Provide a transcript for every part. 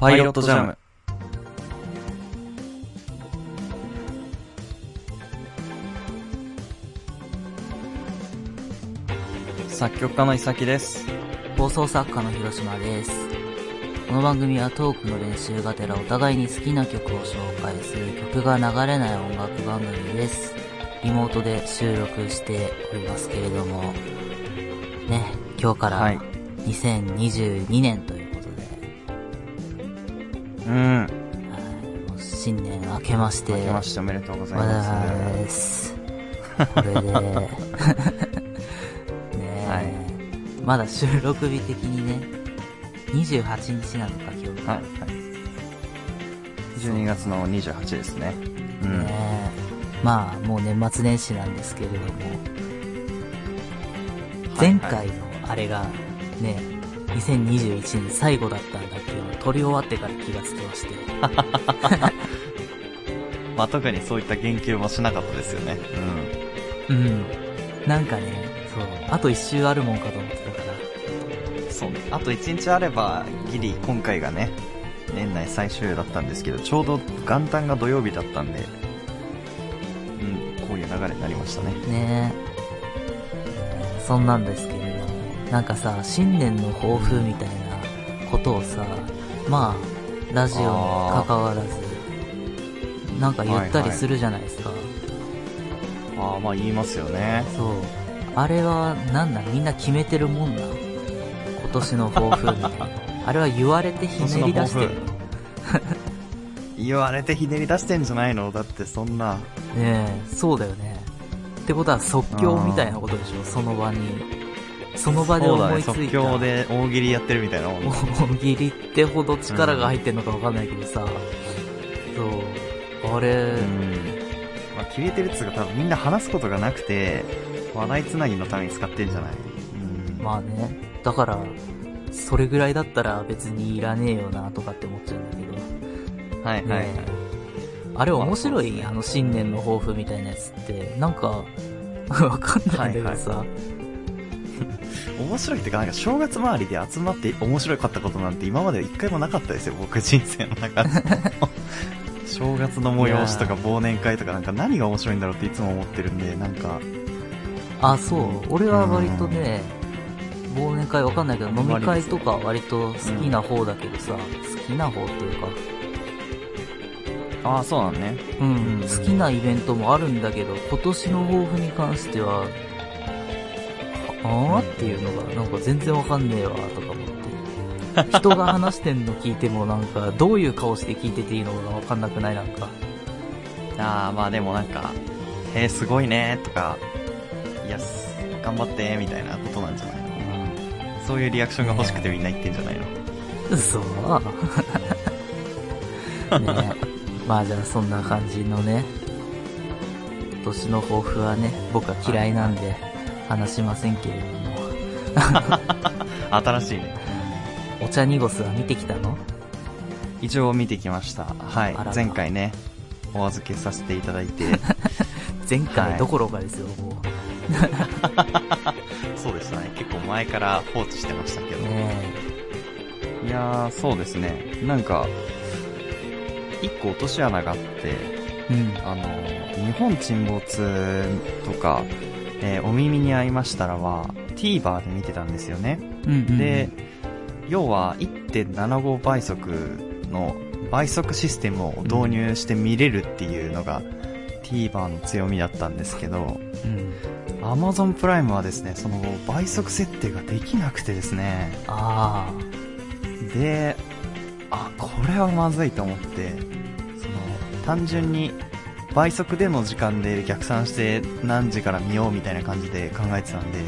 パイロットジャム。作曲家の伊崎です。放送作家の広島です。この番組はトークの練習がてらお互いに好きな曲を紹介する曲が流れない音楽番組です。リモートで収録しておりますけれども、ね、今日からはい2022年という明けまして、明けましておめでとうございままだです。これで、ねえ、はいまだ収録日的にね、28日なのか、今日。す。はい。はい。12月の28ですね。うん。ねえまあ、もう年末年始なんですけれども、前回のあれがね、2021年最後だったんだっていうのを撮り終わってから気がつきまして、まあ特にそういった言及もしなかったですよね。うん。なんかね、そう、あと一周あるもんかと思ってたから、うん。そうね。あと1日あれば、ギリ今回がね、年内最終だったんですけど、ちょうど元旦が土曜日だったんで、うん、こういう流れになりましたね。ねえそんなんですけれども、なんかさ、新年の抱負みたいなことをさ、まあ、ラジオに関わらず、なんか言ったりするじゃないですか。ああ、まあ言いますよね。そう。あれは、なんだ、みんな決めてるもんな。今年の抱負みたいな。あれは言われてひねり出してるの。言われてひねり出してんじゃないの？だってそんな。ねえ、そうだよね。ってことは即興みたいなことでしょ、その場に。その場で思いついた。即興で大喜利やってるみたいな。大喜利ってほど力が入ってんのかわかんないけどさ、そう、あれ、うん。まあ、決めてるっつうか多分みんな話すことがなくて、話題つなぎのために使ってんじゃない？うん。まあね、だから、それぐらいだったら別にいらねえよなとかって思っちゃうんだけど、はいはいはい。ねあれ面白い、まあの新年の抱負みたいなやつって、なんか、わかんないんだけどさ、面白いっていうか、なんか正月周りで集まって面白かったことなんて今まで一回もなかったですよ、僕人生の中で。正月の催しとか忘年会とかなんか何が面白いんだろうっていつも思ってるんで、なんか、あ、そう、俺は割とね、忘年会わかんないけど、飲み会とか割と好きな方だけどさ、好きな方っていうか、ああ、そうなんね。うん、うん好きなイベントもあるんだけど、今年の抱負に関しては、ああっていうのが、なんか全然わかんねえわ、とか思って。人が話してんの聞いてもなんか、どういう顔して聞いてていいのかわかんなくないなんか。ああ、まあでもなんか、へえ、すごいね、とか、いや、す頑張って、みたいなことなんじゃないの？そういうリアクションが欲しくてみんな言ってんじゃないの？嘘 ねまあじゃあそんな感じのね、今年の抱負はね、僕は嫌いなんで話しませんけれども。新しいね。お茶濁すは見てきたの？一応見てきました。はい。前回ね、お預けさせていただいて、前はい回どころかですよ、も そうでしたね。結構前から放置してましたけど。う。ねいやー、そうですね。なんか、一個落とし穴があって、え。うん。あの、日本沈没とか、えーお耳に合いましたらは、TVer で見てたんですよね。うんうんうんで、要は1.75倍速の倍速システムを導入して見れるっていうのが TVer の強みだったんですけど、うん。Amazon プライムはですね、その倍速設定ができなくてですね、あで、あ、これはまずいと思って、その、単純に倍速での時間で逆算して何時から見ようみたいな感じで考えてたんで、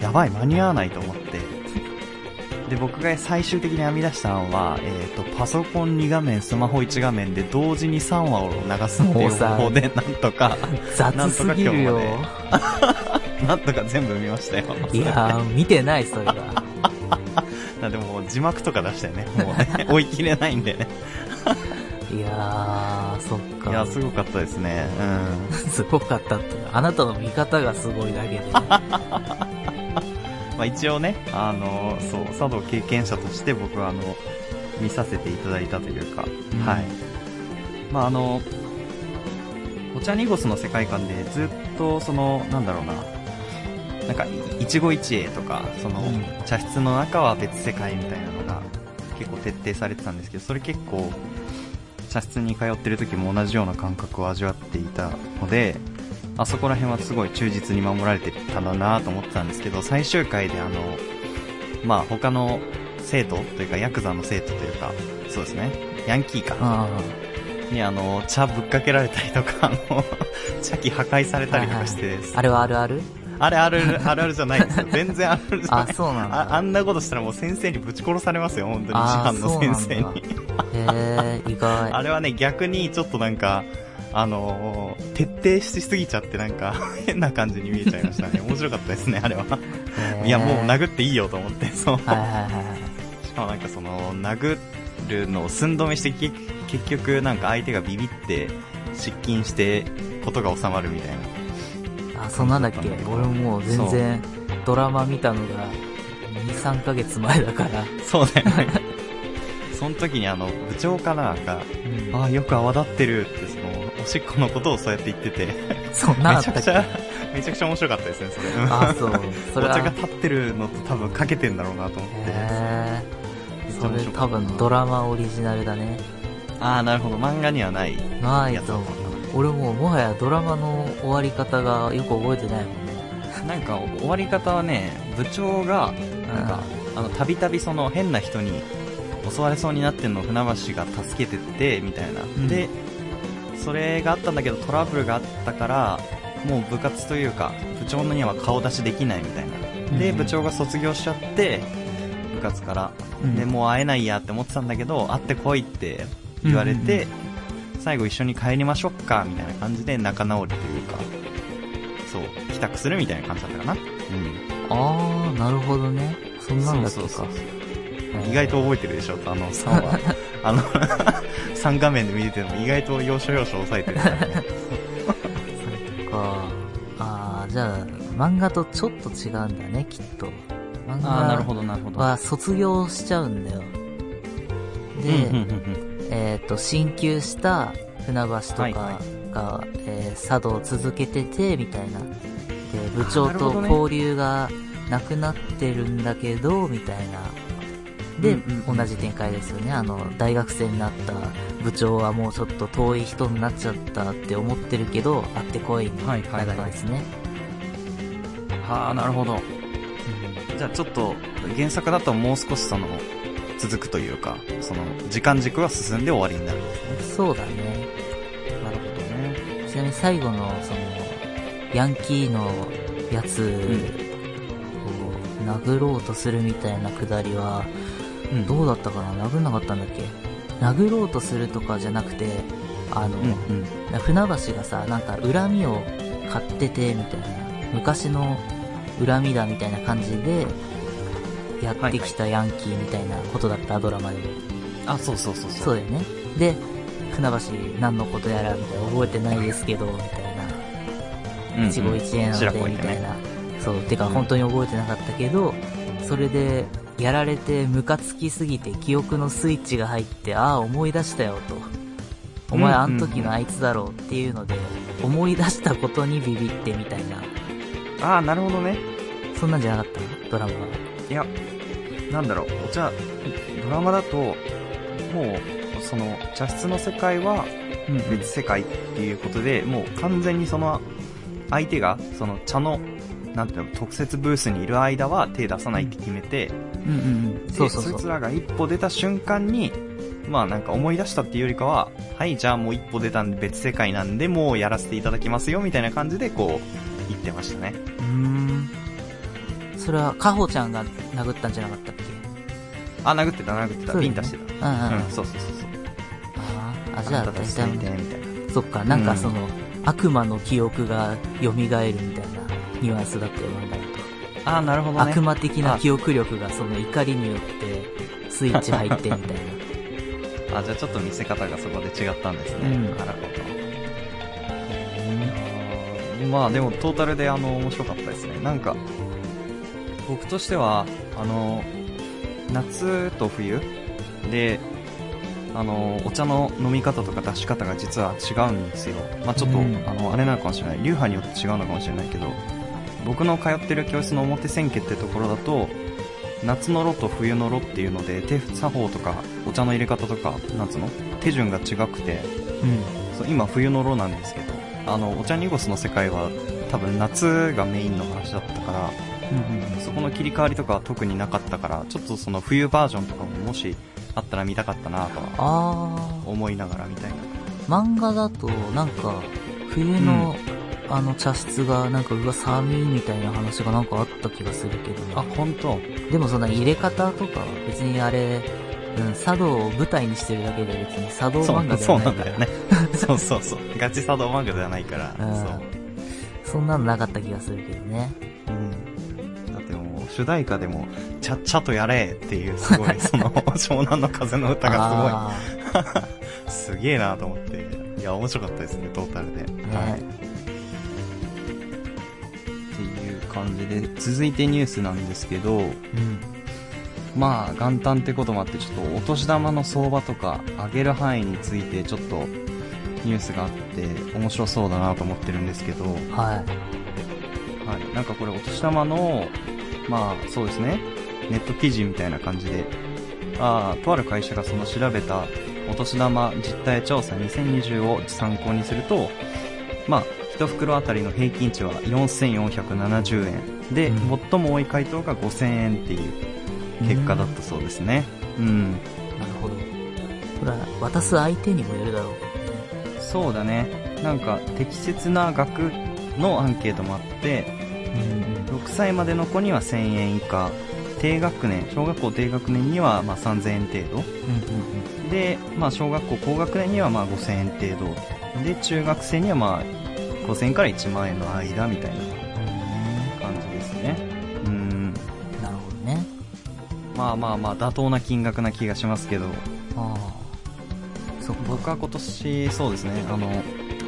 やばい、間に合わないと思って。で、僕が最終的に編み出したのは、えっ、と、パソコン2画面、スマホ1画面で同時に3話を流すっていう方法で、なんとか、あ。雑すぎるよ。なんとか全部見ましたよ。いやー、見てない、それが。なんでもう字幕とか出したよね。もうね、追い切れないんでね。いやー、そっか。いや、すごかったですね。うん。すごかったって。あなたの見方がすごいだけで。まあ一応ね、あの、そう、茶道経験者として僕はあの、見させていただいたというか、うんはい。まああの、お茶ニゴスの世界観でずっとその、なんだろうな、なんか、一期一会とか、その、うん茶室の中は別世界みたいなのが結構徹底されてたんですけど、それ結構、茶室に通ってる時も同じような感覚を味わっていたので、あそこら辺はすごい忠実に守られてたんだなと思ってたんですけど、最終回であの、まあ他の生徒というかヤクザの生徒というか、そうですね、ヤンキーか。あにあの、茶ぶっかけられたりとか、あの、茶器破壊されたりとかして、あ。あれはあるある？あれある、あるあるじゃないですよ。全然あるあるじゃないあ、そうなんだ。ああんなことしたらもう先生にぶち殺されますよ、本当に。師範の先生に。へえ、意外。あれはね、逆にちょっとなんか、あのー徹底しすぎちゃってなんか、変な感じに見えちゃいましたね。面白かったですね、あれは。いや、もう殴っていいよと思って、そう。はいはいはいはい。しかもなんかその、殴るのを寸止めして、け結局なんか相手がビビって、失禁して、ことが収まるみたいな。あ、そんなんだっけ？俺もう全然ドラマ見たのが2、3ヶ月前だから。そうだよね。その時にあの、部長かなが、うんああ、よく泡立ってるって、その、おしっこのことをそうやって言ってて、そんなんあったっけ？めちゃくちゃ、めちゃくちゃ面白かったですね、それ。あ、そう。それは。お茶が立ってるのと多分かけてんだろうなと思って。へえ。それ多分ドラマオリジナルだね。ああ、なるほど。漫画にはないないと思う。俺もうもはやドラマの終わり方がよく覚えてないもんね。なんか終わり方はね、部長が、なんか、あの、たびたびその変な人に襲われそうになってんのを船橋が助けてって、みたいな。んで、それがあったんだけどトラブルがあったから、もう部活というか、部長のには顔出しできないみたいな。で、うん部長が卒業しちゃって、部活から。うんで、もう会えないやって思ってたんだけど、会ってこいって言われて、最後一緒に帰りましょうか、みたいな感じで仲直りというか、そう、帰宅するみたいな感じだったかな。うん。あー、なるほどね。そんなんだっけか。そうそうそう意外と覚えてるでしょ、あの3は。あの、3画面で見てても意外と要所要所押さえてるからね。それか。あー、じゃあ、漫画とちょっと違うんだね、きっと。漫ああ、なるほ画ど、なるほど。は卒業しちゃうんだよ。で、えっ、と、進級した船橋とかが、はいはえー茶道を続けてて、みたいな。で、部長と交流がなくなってるんだけど、みたいな。で、同じ展開ですよね。あの、大学生になった部長はもうちょっと遠い人になっちゃったって思ってるけど、会ってこいのはい流はいはいれですね。はあ、なるほど。じゃあちょっと、原作だともう少しその、続くというか、その、時間軸が進んで終わりになるんですね。そうだね。なるほどね。ちなみに最後の、その、ヤンキーのやつを殴ろうとするみたいなくだりは、うんどうだったかな？殴んなかったんだっけ？殴ろうとするとかじゃなくて、あの、うんうん。船橋がさ、なんか恨みを買ってて、みたいな。昔の恨みだみたいな感じで、やってきたヤンキーみたいなことだった、ドラマでも。あ、そうそうそうそう。そうだよね。で、船橋何のことやら、みたいな、覚えてないですけど、みたいな。一期一会なので、みたいな。そう、てかうん本当に覚えてなかったけど、それで、やられてムカつきすぎて記憶のスイッチが入って、ああ、思い出したよと。お前うんあの時のあいつだろうっていうので、思い出したことにビビってみたいな。ああ、なるほどね。そんなんじゃなかったの？ドラマは。いや、なんだろう、お茶、ドラマだと、もう、その、茶室の世界は別世界っていうことで、もう完全にその、相手が、その茶の、なんていうの、特設ブースにいる間は手出さないって決めて、うんうんうん。でそうそうそういつ。らが一歩出た瞬間に、まあなんか思い出したっていうよりかは、はい、じゃあもう一歩出たんで別世界なんで、もうやらせていただきますよ、みたいな感じでこう、言ってましたね。うーん。それは、かほちゃんが殴ったんじゃなかったっけ？あ、殴ってた、殴ってた。ビンタしてた。うんうん。うん、そうそうそうそう。あーあ、じゃあ大体ちみたいな。そっか、なんかその、悪魔の記憶が蘇るみたいなニュアンスだったよ、漫画だと。あ、なるほどね。悪魔的な記憶力がその怒りによってスイッチ入ってみたいな。あ、じゃあちょっと見せ方がそこで違ったんですね。うんなるほど。まあでもトータルであの面白かったですね。なんか、僕としては、あの、夏と冬で、あの、お茶の飲み方とか出し方が実は違うんですよ。まあちょっと、うんあの、あれなのかもしれない。流派によって違うのかもしれないけど、僕の通ってる教室の表千家ってところだと、夏の炉と冬の炉っていうので、手作法とか、お茶の入れ方とか、なんつうの？手順が違くて、うん。そう今冬の炉なんですけど、あの、お茶濁すの世界は多分夏がメインの話だったから、うんそこの切り替わりとかは特になかったから、ちょっとその冬バージョンとかももしあったら見たかったなとはあ思いながらみたいな。ー、漫画だと、なんか、冬の、あの茶室が、なんか、うわ、寒いみたいな話がなんかあった気がするけどね。あ、本当？でもそんな入れ方とか、別にあれ、うん、茶道を舞台にしてるだけで別に茶道そう漫画でそうはなから。ないんだよね。そうそうそう。ガチ茶道漫画ではないから。うんそう。そんなのなかった気がするけどね。うん。だってもう、主題歌でも、ちゃっちゃとやれっていう、すごい、その、湘南の風の歌があすごい、すげえなと思って。いや、面白かったですね、トータルで。ねはい。感じで、続いてニュースなんですけど、ーうん。まあ、元旦ってこともあって、ちょっとお年玉の相場とか、上げる範囲について、ちょっと、ニュースがあって、面白そうだなと思ってるんですけど、はい。はい。なんかこれ、お年玉の、まあ、そうですね、ネット記事みたいな感じで、ああ、とある会社がその調べたお年玉実態調査2020を参考にすると、まあ、一袋あたりの平均値は4470円。で、うん最も多い回答が5000円っていう結果だったそうですね。うん。なるほど。これは、渡す相手にもよるだろう。そうだね。なんか、適切な額のアンケートもあって、うん。6歳までの子には1000円以下、低学年、小学校低学年にはまあ3000円程度。うんうんで、まあ小学校高学年にはまあ5000円程度。で、中学生にはまあ5000円から1万円の間みたいなうん。感じですね。うん。うん。なるほどね。まあまあまあ妥当な金額な気がしますけど、ああ。そ。僕は今年そうですね、あの、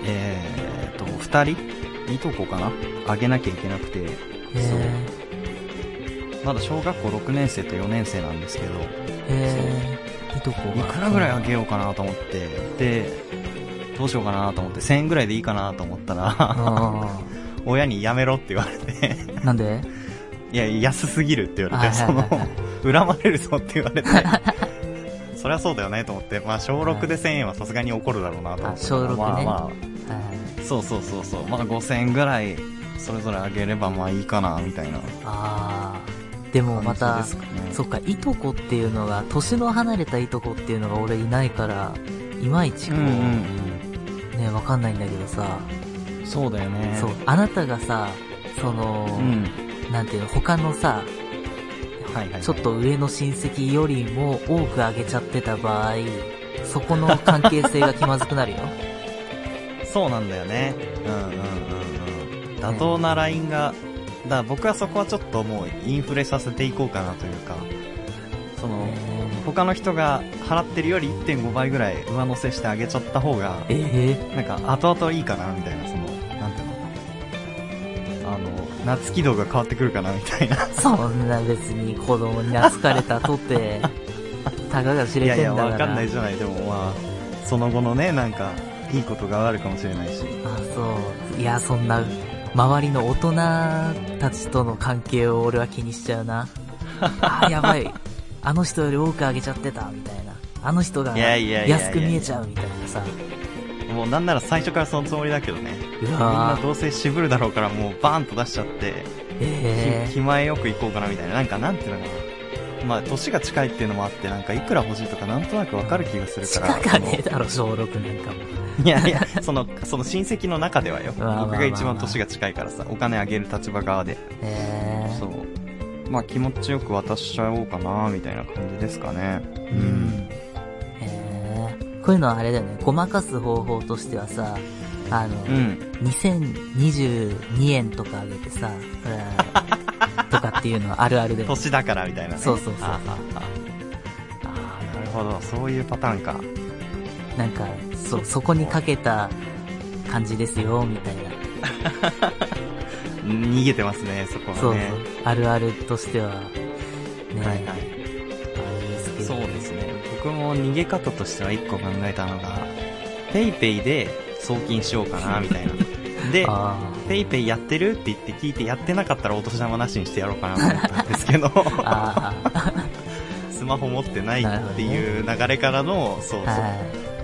えーっと、2人？いとこかな？あげなきゃいけなくて。まだ小学校6年生と4年生なんですけど、へえ。いとこが。いくらぐらいあげようかなと思って、で、どうしようかなと思って、1000円ぐらいでいいかなと思ったら、あ 親にやめろって言われて、あ。なんで？いや、安すぎるって言われて、その恨まれるぞって言われて、そりゃそうだよねと思って、まあ、小6で1000円はさすがに怒るだろうなと思って。あ小まあまはいあ、そうそうそうそう、まあ5000円ぐらい、それぞれあげればまあいいかな、みたいなああ。でもまたね。そっか、いとこっていうのが、年の離れたいとこっていうのが俺いないから、いまいちこう、うんうんね、わかんないんだけどさ、うん。そうだよね。そう、あなたがさ、その、うん。なんていうの、他のさ、はいはい。ちょっと上の親戚よりも多くあげちゃってた場合、そこの関係性が気まずくなるよ。そうなんだよね。うんうんうんうん。妥当なラインが、だ僕はそこはちょっともうインフレさせていこうかなというか、その、他の人が払ってるより1.5倍ぐらい上乗せしてあげちゃった方が、ええなんか後々いいかなみたいな、その、なんていうの？あの、夏気度が変わってくるかなみたいな。そんな別に子供に懐かれたとて、たかが知れいやいや、てんだから。わかんないじゃない。でもまあ、その後のね、なんか、いいことがあるかもしれないし。あ、そう。いや、そんな、周りの大人たちとの関係を俺は気にしちゃうな。あ、やばい。あの人より多くあげちゃってた、みたいな。あの人が安く見えちゃうみたいなさ。もうなんなら最初からそのつもりだけどね。うみんなわどうせ渋るだろうからもうバーンと出しちゃって、え気前よく行こうかなみたいな。なんかなんていうのかな。まあ、年が近いっていうのもあって、なんかいくら欲しいとかなんとなくわかる気がするから。近かねえだろ、小6なんかも。いやいや、その、その親戚の中ではよ。僕が一番年が近いからさ、お金あげる立場側で。えそう。まあ気持ちよく渡しちゃおうかな、みたいな感じですかね。ー。うん。へえ。こういうのはあれだよね、ごまかす方法としてはさ、あの、うん。2022円とかあげてさ、う んとかっていうのはあるあるで。年だからみたいなね。そうそうそうああなるほど。そういうパターンか。なんか、そ、そこにかけた感じですよ、みたいな。逃げてますね、そこはね。そうそう。あるあるとしては、ね、はいはい。あれですけど。そうですね。僕もの逃げ方としては一個考えたのが、ペイペイで送金しようかな、みたいな。で、あペイペイやってるって言って聞いてやってなかったらお年玉なしにしてやろうかなと思ったんですけど、スマホ持ってないっていう流れからの、そうー、そう。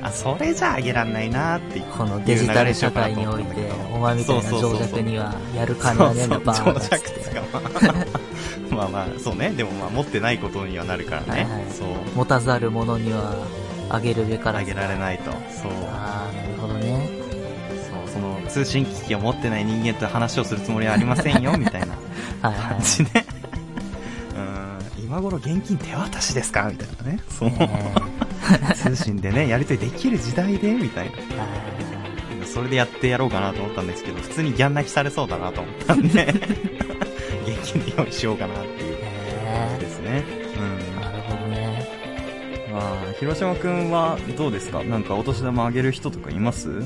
はあ、それじゃあげらんないなってい。このデジタル社会において、お前みたいな情弱にはやる金はねえんだ、バーンっまあ まあまあ、そうね。でもまあ持ってないことにはなるからね。はいはいそう。持たざる者にはあげるべからずあげられないと。そう。ああ、なるほどね。そう、その通信機器を持ってない人間と話をするつもりはありませんよ、みたいなはいは感じで。うん、今頃現金手渡しですか？みたいなね。そうい。。ね通信でね、やりとりできる時代でみたいな。それでやってやろうかなと思ったんですけど、普通にギャン泣きされそうだなと思ったんで、現金で用意しようかなっていう感じへですね。えなるほどね。うん。まあ、広島くんはどうですか？なんかお年玉あげる人とかいます？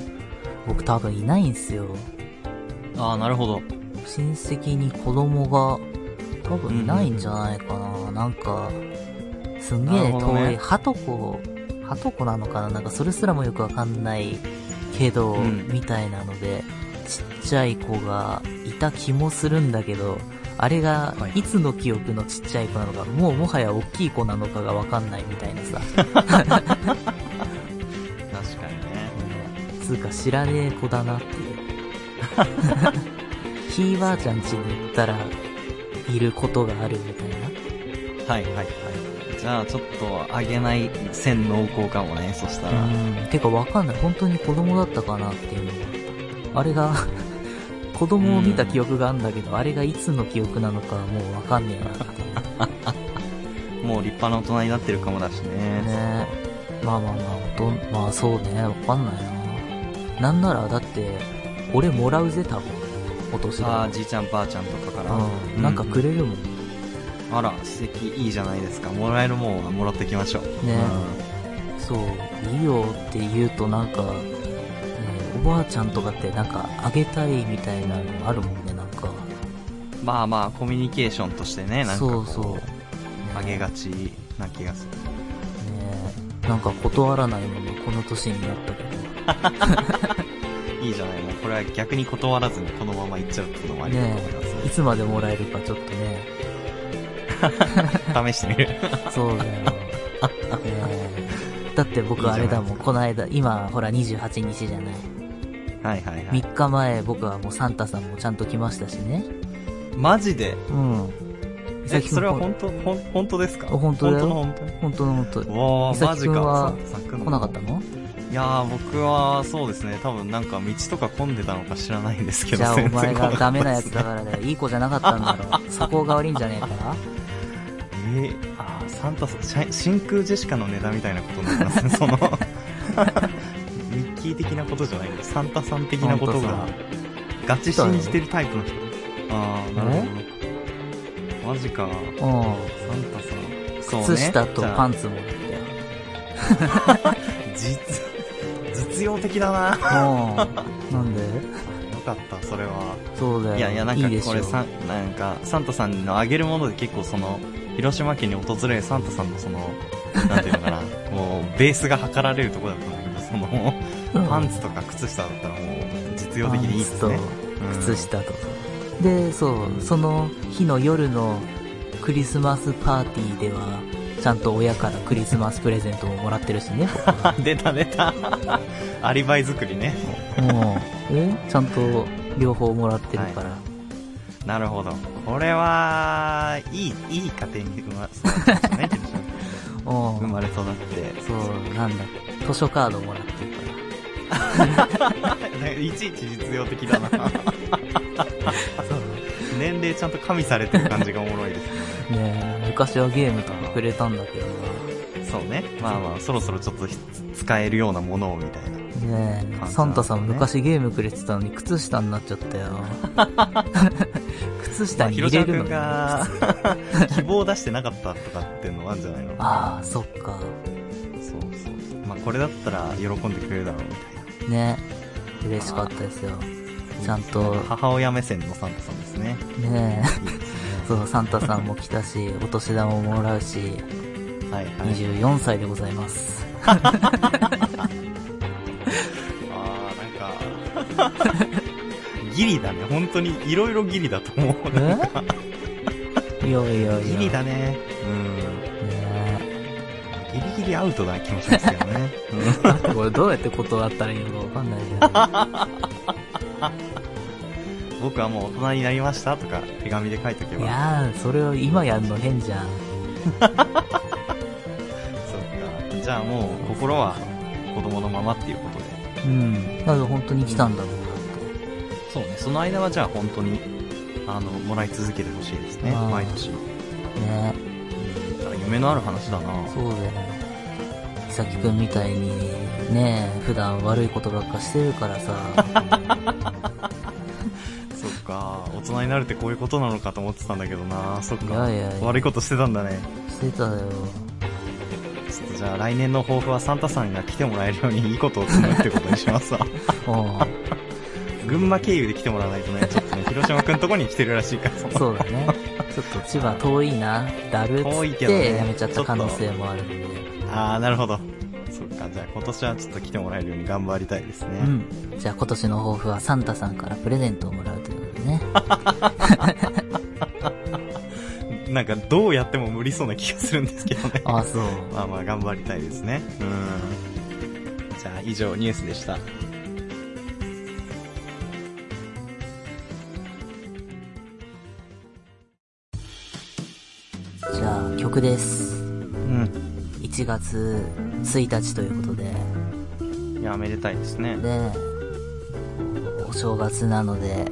僕多分いないんすよ。ああ、なるほど。親戚に子供が多分いないんじゃないかな。なんか、すんげえ遠い、はとこ、はとこなのかな？なんかそれすらもよくわかんないけど、うんみたいなので、ちっちゃい子がいた気もするんだけど、あれがはいいつの記憶のちっちゃい子なのか、もうもはや大きい子なのかがわかんないみたいなさ。確かにね。つうか知らねえ子だなっていう。ひいばあちゃん家に行ったら、いることがあるみたいな。はいはいはい。じゃあちょっとあげない線濃厚かもね、そしたら。うん。てかわかんない。本当に子供だったかなっていうのがあれが、子供を見た記憶があるんだけど、あれがいつの記憶なのかはもうわかんねえな。もう立派な大人になってるかもだしね。ねまあまあまあ、どん、まあそうね、わかんないな。なんなら、だって、俺もらうぜ、多分。お年ああ、玉。じいちゃんばあちゃんとかから。うん。なんかくれるもん。あら、素敵、いいじゃないですか。もらえるもんはもらってきましょう。ねそう、いいよって言うとなんか、ね、おばあちゃんとかってなんかあげたいみたいなのあるもんね、なんか。うんまあまあ、コミュニケーションとしてね、なんかこそうそう。ねあげがちな気がする。なんか断らないままこの年になったけ いいじゃない、もうこれは逆に断らずにこのままいっちゃうっていうのもありだと思いますど、いつまでもらえるかちょっとね、試してみる。そうだよ。ね だって僕あれだもん、この間、今ほら28日じゃない？はいはいはい。3日前僕はもうサンタさんもちゃんと来ましたしね。マジで？うん。え、それは本当、ほん、本当ですか？本当だよ本当の本当？本当の本当わー、マジか。来なかったの？いやー、僕は、そうですね、多分なんか道とか混んでたのか知らないんですけど、じゃあお前がダメなやつだからだよ。いい子じゃなかったんだろ。そこが悪いんじゃねえか？えー、あー、サンタさん、真空ジェシカの値段みたいなことになりますね、その、ミッキー的なことじゃないんだ、サンタさん的なことが、ガチ信じてるタイプの人。あー、なるほど。マジか、うん。サンタさん。そうね。靴下とパン。ンツもらったよ。実、実用的だな。うん。なんで？よかった、それは。そうだよ。いやいや、なんかこれさ、なんか、サンタさんのあげるもので結構その、広島県に訪れるサンタさんのその、なんていうのかな、もう、ベースが測られるところだったんだけど、その、うんパンツとか靴下だったらもう、実用的でいいですね。靴下と。で、そう、その日の夜のクリスマスパーティーでは、ちゃんと親からクリスマスプレゼントももらってるしね、出た出た。アリバイ作りね。もう、え？ちゃんと両方もらってるから。なるほど。これは、いい、いい家庭に生ま育ちましたね、生まれ育って。そう、なんだ、図書カードもらってるから。いちいち実用的だな。年齢ちゃんと加味されてる感じがおもろいですね。ねえ昔はゲームとかくれたんだけどそうね。まあまあ、そろそろちょっと使えるようなものをみたいな。な。ねえ、感じサンタさん昔ゲームくれてたのに靴下になっちゃったよ。靴下に入れるのまあ広島君が希望を出してなかったとかっていうのはあるんじゃないの？ああ、そっか。そうそうそう。まあこれだったら喜んでくれるだろうみたいな。ね。嬉しかったですよ。ちゃんと、母親目線のサンタさんですね。ねえ。いいですね。そう、サンタさんも来たし、お年玉ももらうし、はいはい。24歳でございます。あー、なんか、ギリだね。本当に、いろいろギリだと思う。え？いやいやいや。ギリだね。ねうん。ギリギリアウトな気もしますけどね。え これどうやって断ったらいいのかわかんないじゃん。僕はもう大人になりましたとか、手紙で書いとけいば。やー、それを今やるの変じゃん。そっか。じゃあもう、心は子供のままっていうことで。うん。だから本当に来たんだろうなそうね。その間はじゃあ本当に、あの、もらい続けてほしいですね。毎年。と。ね夢のある話だなそうだよ。ひさきくんみたいに、ね普段悪いことばっかしてるからさ。そっか。大人になるってこういうことなのかと思ってたんだけどなそっか。いやいやいや悪いことしてたんだね。してたよ。ちょっとじゃあ来年の抱負はサンタさんが来てもらえるようにいいことを積むってことにしますわ。うん。群馬経由で来てもらわないとね、ちょっとね、広島くんとこに来てるらしいから、そうだね。ちょっと千葉遠いな、だるってやめちゃった可能性もあるんで。あー、なるほど。そっか、じゃあ今年はちょっと来てもらえるように頑張りたいですね。うん。じゃあ今年の抱負はサンタさんからプレゼントをもらうということでね。なんかどうやっても無理そうな気がするんですけどね。あ あ、そう。まあまあ頑張りたいですね。うん。じゃあ以上ニュースでした。曲です。うん。1月1日ということで、いや、めでたいですね。で、お正月なので、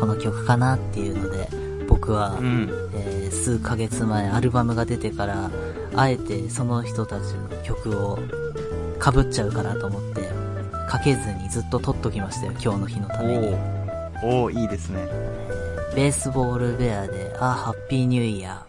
この曲かなっていうので、僕は、うん。えー数ヶ月前アルバムが出てから、あえてその人たちの曲を被っちゃうかなと思って、かけずにずっと撮っときましたよ、今日の日のために。おー。おー、いいですね。ベースボールベアで、あ、ハッピーニューイヤー。